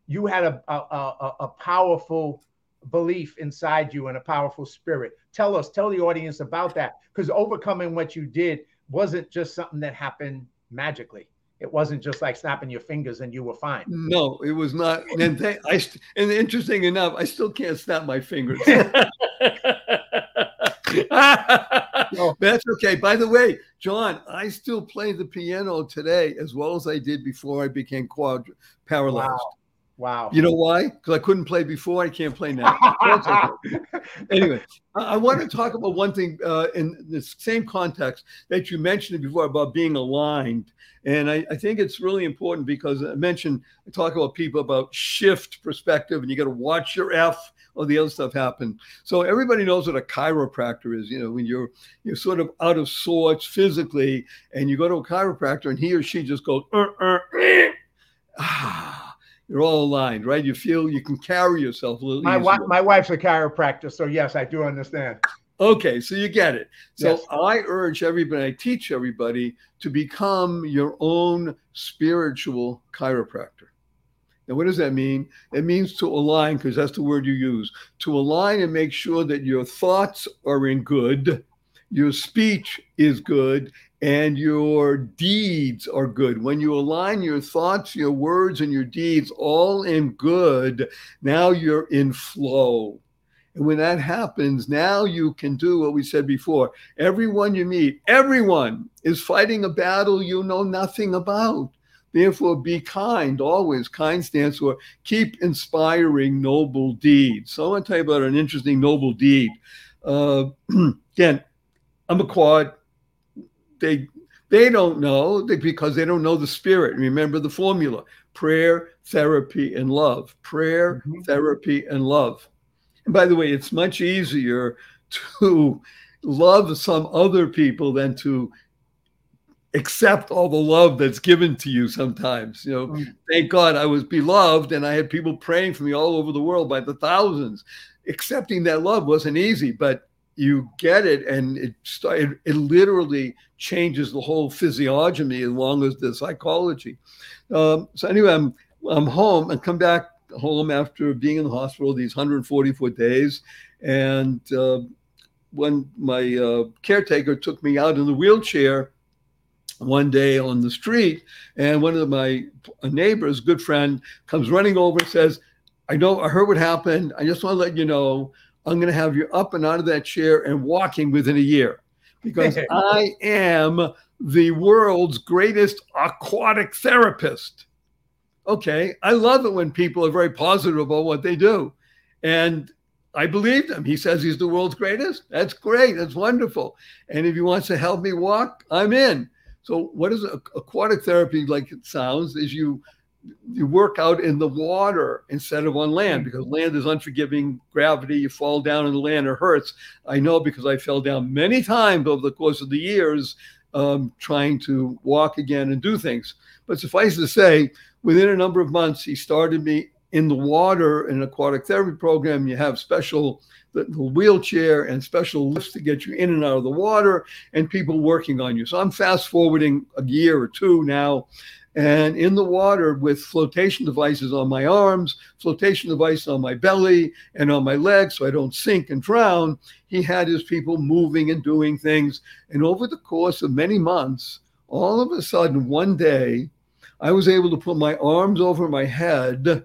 You had a, a a, a powerful belief inside you and a powerful spirit. Tell us, tell the audience about that, because overcoming what you did wasn't just something that happened magically. It wasn't just like snapping your fingers and you were fine. Mm. No, it was not. *laughs* And they, I and interesting enough, I still can't snap my fingers. *laughs* That's okay. By the way, John, I still play the piano today as well as I did before I became quad paralyzed. Wow. Wow. You know why? Because I couldn't play before. I can't play now. *laughs* anyway, I, I, want to talk about one thing uh, in the same context that you mentioned before about being aligned. And I, I, think it's really important because I mentioned, I talk about people about shift perspective and you got to watch your F or the other stuff happen. So everybody knows what a chiropractor is. You know, when you're you're sort of out of sorts physically and you go to a chiropractor and he or she just goes, uh, uh, eh. ah you're all aligned, right? You feel you can carry yourself a little. My wife, my wife's a chiropractor, so yes, I do understand. Okay, so you get it. So yes. I urge everybody, I teach everybody to become your own spiritual chiropractor. Now, what does that mean? It means to align, because that's the word you use. To align and make sure that your thoughts are in good, your speech is good, and your deeds are good. When you align your thoughts, your words, and your deeds all in good, now you're in flow. And when that happens, now you can do what we said before. Everyone you meet, everyone is fighting a battle you know nothing about. Therefore, be kind always. Kind stands for keep inspiring noble deeds. So I want to tell you about an interesting noble deed. Uh, *clears throat* again, I'm a quad they they don't know because they don't know the spirit. Remember the formula: prayer, therapy, and love. Prayer, mm-hmm. therapy, and love. And by the way, it's much easier to love some other people than to accept all the love that's given to you sometimes you know mm-hmm. thank god i was beloved and i had people praying for me all over the world by the thousands accepting that love wasn't easy but you get it and it, it, it literally changes the whole physiognomy as long as the psychology. Um, so anyway i'm i'm home. And come back home after being in the hospital these 144 days and uh, when my uh, caretaker took me out in the wheelchair one day on the street and one of my neighbors good friend comes running over and says i know i heard what happened. I just want to let you know I'm going to have you up and out of that chair and walking within a year because *laughs* I am the world's greatest aquatic therapist. Okay, I love it when people are very positive about what they do. And I believed him. He says he's the world's greatest. That's great. That's wonderful. And if he wants to help me walk, I'm in. So, what is aquatic therapy like it sounds? Is you you work out in the water instead of on land because land is unforgiving. Gravity you fall down in the land it hurts. I know because i fell down many times over the course of the years um, trying to walk again and do things. But suffice to say within a number of months he started me in the water in an aquatic therapy program. You have special the, the wheelchair and special lifts to get you in and out of the water and people working on you. So i'm fast forwarding a year or two now and in the water with flotation devices on my arms, flotation device on my belly and on my legs so I don't sink and drown. He had his people moving and doing things. And over the course of many months, all of a sudden, one day, I was able to put my arms over my head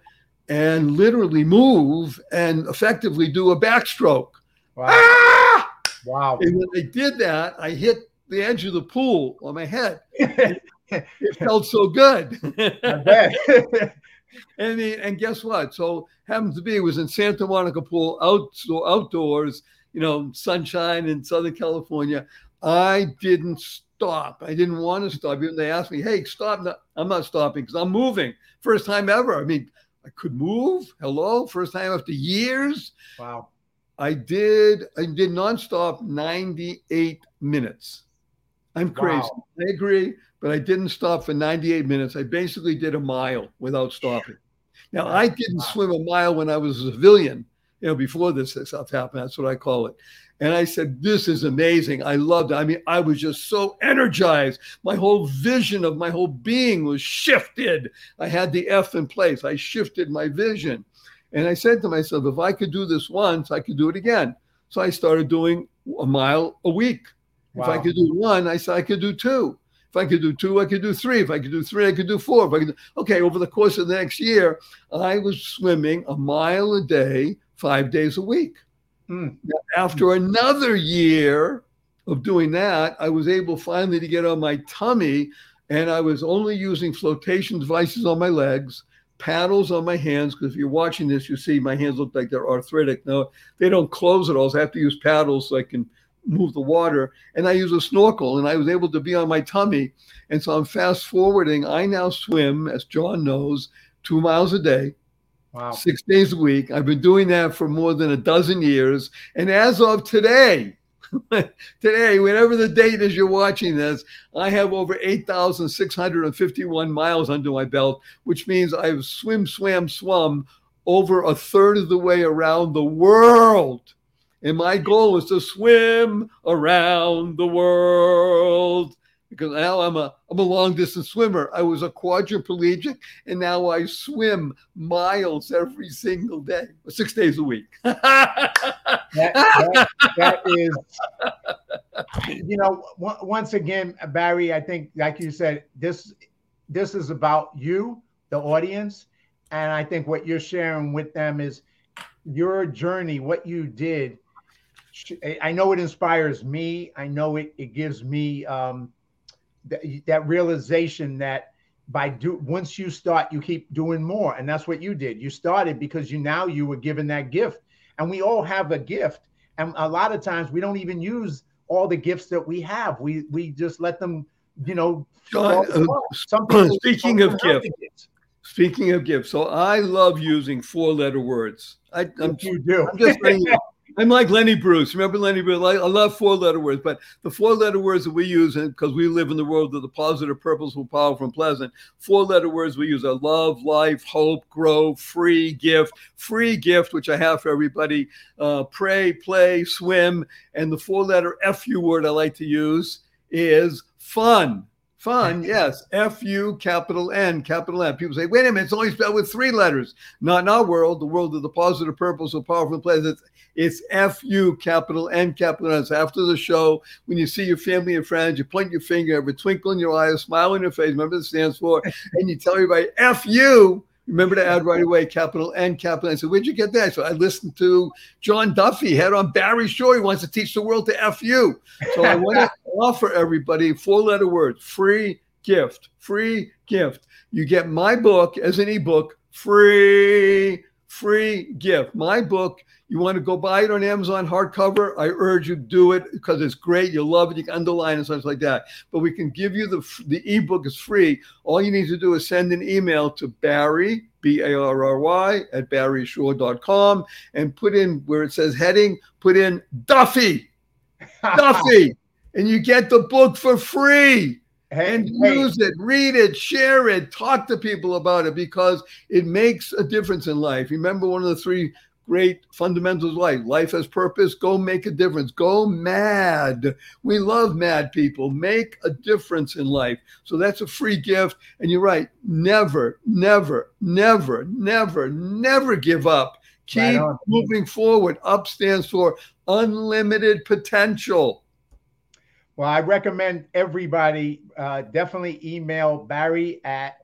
and literally move and effectively do a backstroke. Wow. Ah! Wow. And when I did that, I hit the edge of the pool on my head. *laughs* *laughs* it felt so good. *laughs* *laughs* And the, and guess what? So happens to be it was in Santa Monica Pool, out so outdoors, you know, sunshine in Southern California. I didn't stop. I didn't want to stop. Even they asked me, "Hey, stop!" No, I'm not stopping because I'm moving. First time ever. I mean, I could move. Hello, first time after years. wow. I did. I did nonstop 98 minutes. I'm crazy. Wow. I agree, but I didn't stop for 98 minutes. I basically did a mile without stopping. Now I didn't swim a mile when I was a civilian. You know, before this stuff happened. That's what I call it. And I said, "This is amazing. I loved it. I mean, I was just so energized. My whole vision of my whole being was shifted. I had the F in place. I shifted my vision." And I said to myself, if I could do this once, I could do it again. So I started doing a mile a week. If I could do one, I said I could do two. If I could do two, I could do three. If I could do three, I could do four. If I could do, okay, over the course of the next year, I was swimming a mile a day, five days a week. Hmm. Now, After another year of doing that, I was able finally to get on my tummy, and I was only using flotation devices on my legs, paddles on my hands. Because if you're watching this, you see my hands look like they're arthritic. No, they don't close at all. So I have to use paddles so I can move the water. And I use a snorkel, and I was able to be on my tummy. And so I'm fast forwarding. I now swim, as John knows, two miles a day Wow. six days a week. I've been doing that for more than a dozen years. And as of today, *laughs* today, whatever the date is you're watching this, I have over 8,651 miles under my belt, which means I've swim, swam, swum over a third of the way around the world. And my goal is to swim around the world because now I'm a I'm a long distance swimmer. I was a quadriplegic and now I swim miles every single day, six days a week. *laughs* That, that, that is, you know, on- once again, Barry. I think, like you said, this this is about you, the audience, and I think what you're sharing with them is your journey, what you did. I- I know it inspires me. I know it it gives me um, that, that realization that by do once you start, you keep doing more, and that's what you did. You started because you now you were given that gift and we all have a gift and a lot of times we don't even use all the gifts that we have we we just let them you know John, uh, apart. Some people *clears throat* speaking of gifts, gifts. Speaking of gifts, so I love using four letter words. I, I'm, you do I'm just saying, *laughs* I'm like Lenny Bruce. Remember Lenny Bruce? I, love four letter words, but the four letter words that we use, because we live in the world of the positive, purposeful, powerful, and pleasant, four letter words we use are love, life, hope, grow, free, gift, free gift, which I have for everybody, uh, pray, play, swim. And the four letter FU word I like to use is fun. Fun, yes. F U capital N, capital N. People say, wait a minute, it's only spelled with three letters. Not in our world, the world of the positive, purposeful, powerful, and pleasant. It's F U capital N capital N. So after the show, when you see your family and friends, you point your finger, have a twinkle in your eye, a smile on your face, remember what it stands for, *laughs* and you tell everybody F you. Remember to add right away capital N, capital N. So where'd you get that? So I listened to John Duffy, had on Barry Shore. He wants to teach the world to F you. So I want to offer everybody four letter words free gift, free gift. You get my book as an ebook, free, free gift. My book, you want to go buy it on Amazon hardcover? I urge you do it because it's great. You'll love it. You can underline and such like that. But we can give you the the ebook is free. All you need to do is send an email to Barry, B A R R Y, at barryshore.com and put in where it says heading, put in Duffy, *laughs* Duffy, and you get the book for free hey, and hey, use it, read it, share it, talk to people about it because it makes a difference in life. Remember one of the three great fundamentals of life life has purpose, go make a difference, go mad. We love mad people, make a difference in life. So that's a free gift. And you're right, never, never, never, never, never give up. Keep on. moving forward. Up stands for unlimited potential. Well i recommend everybody uh, definitely email barry at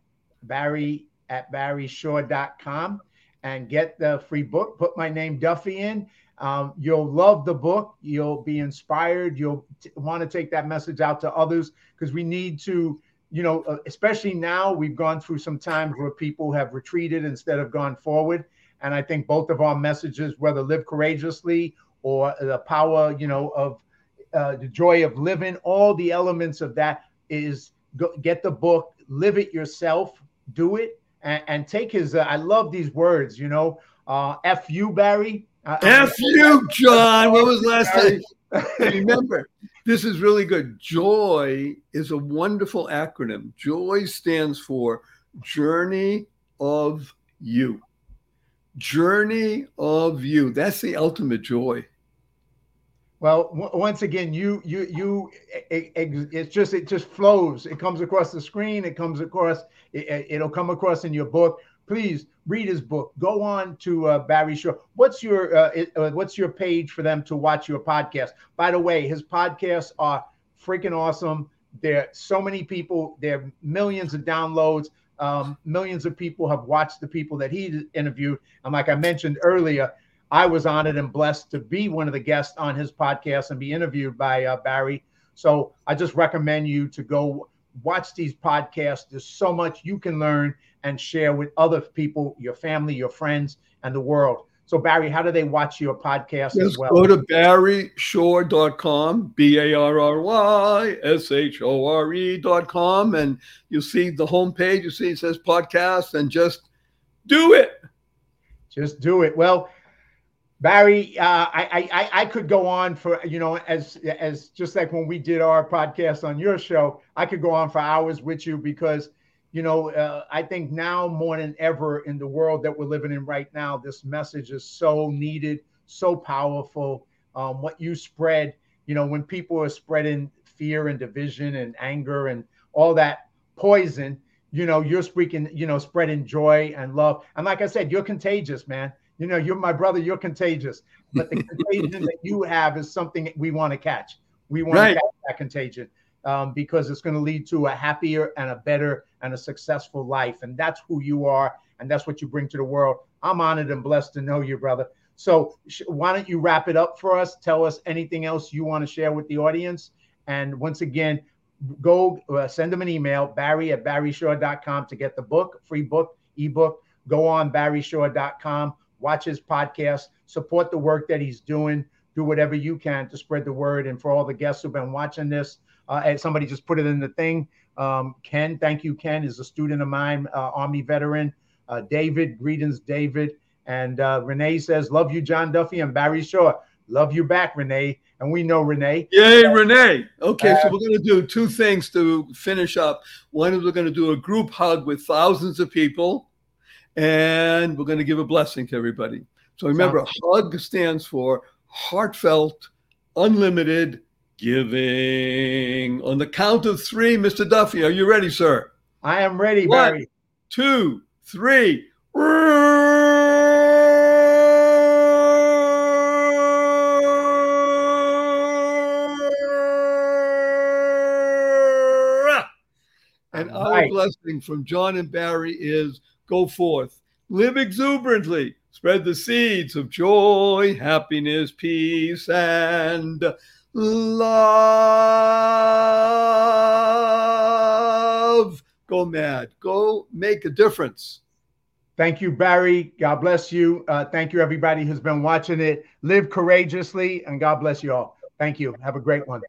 barry at barryshore.com and get the free book put my name duffy in Um, you'll love the book. You'll be inspired. You'll t- want to take that message out to others because we need to, you know, uh, especially now we've gone through some times where people have retreated instead of gone forward. And I think both of our messages, whether live courageously or the power, you know, of uh, the joy of living, all the elements of that is go, get the book, live it yourself, do it, and, and take his. Uh, I love these words, you know. Uh, F you, Barry. F you, John. What was last time? Remember, this is really good. Joy is a wonderful acronym. Joy stands for Journey of You. Journey of You. That's the ultimate joy. Well, w- once again, you you you it, it, it's just it just flows. It comes across the screen. It comes across. It, will come across in your book. Please read his book. Go on to uh, Barry Shore. What's your uh, uh, what's your page for them to watch your podcast? By the way, his podcasts are freaking awesome. There so many people. There are millions of downloads. Um, millions of people have watched the people that he interviewed. And like I mentioned earlier, I was honored and blessed to be one of the guests on his podcast and be interviewed by uh, Barry. So I just recommend you to go watch these podcasts. There's so much you can learn and share with other people, your family, your friends, and the world. So, Barry, how do they watch your podcast Just as well? Go to barryshore.com, B A R R Y S H O R E.com, and you'll see the homepage. You see it says podcast, and just do it. Just do it. Well, Barry, uh, I, I I could go on for you know as as just like when we did our podcast on your show, I could go on for hours with you because you know uh, I think now more than ever in the world that we're living in right now, this message is so needed, so powerful. Um, what you spread, you know, when people are spreading fear and division and anger and all that poison, you know, you're speaking, you know, spreading joy and love. And like I said, you're contagious, man you know, you're my brother, you're contagious. But the *laughs* contagion that you have is something we want to catch. We want right. to catch that contagion um, because it's going to lead to a happier and a better and a successful life. And that's who you are. And that's what you bring to the world. I'm honored and blessed to know you, brother. So sh- why don't you wrap it up for us? Tell us anything else you want to share with the audience. And once again, go uh, send them an email, barry at barryshore.com to get the book, free book, ebook. Go on barryshore.com watch his podcast, support the work that he's doing, do whatever you can to spread the word. And for all the guests who've been watching this, uh, and somebody just put it in the thing. Um, Ken, thank you, Ken, is a student of mine, uh, Army veteran. Uh, David, greetings, David. And uh, Renee says, Love you, John Duffy and Barry Shore. Love you back, Renee. And we know Renee. Yay, Renee. Okay, so uh, we're going to do two things to finish up. One is we're going to do a group hug with thousands of people and we're going to give a blessing to everybody. So remember, HUG stands for heartfelt, unlimited giving. On the count of three, Mr. Duffy, are you ready, sir? I am ready, One, Barry. Two, three. Our blessing from John and Barry is Go forth, live exuberantly, spread the seeds of joy, happiness, peace, and love. Go mad. Go make a difference. Thank you, Barry. God bless you. Uh, thank you, everybody who's been watching it. Live courageously, and God bless you all. Thank you. Have a great one.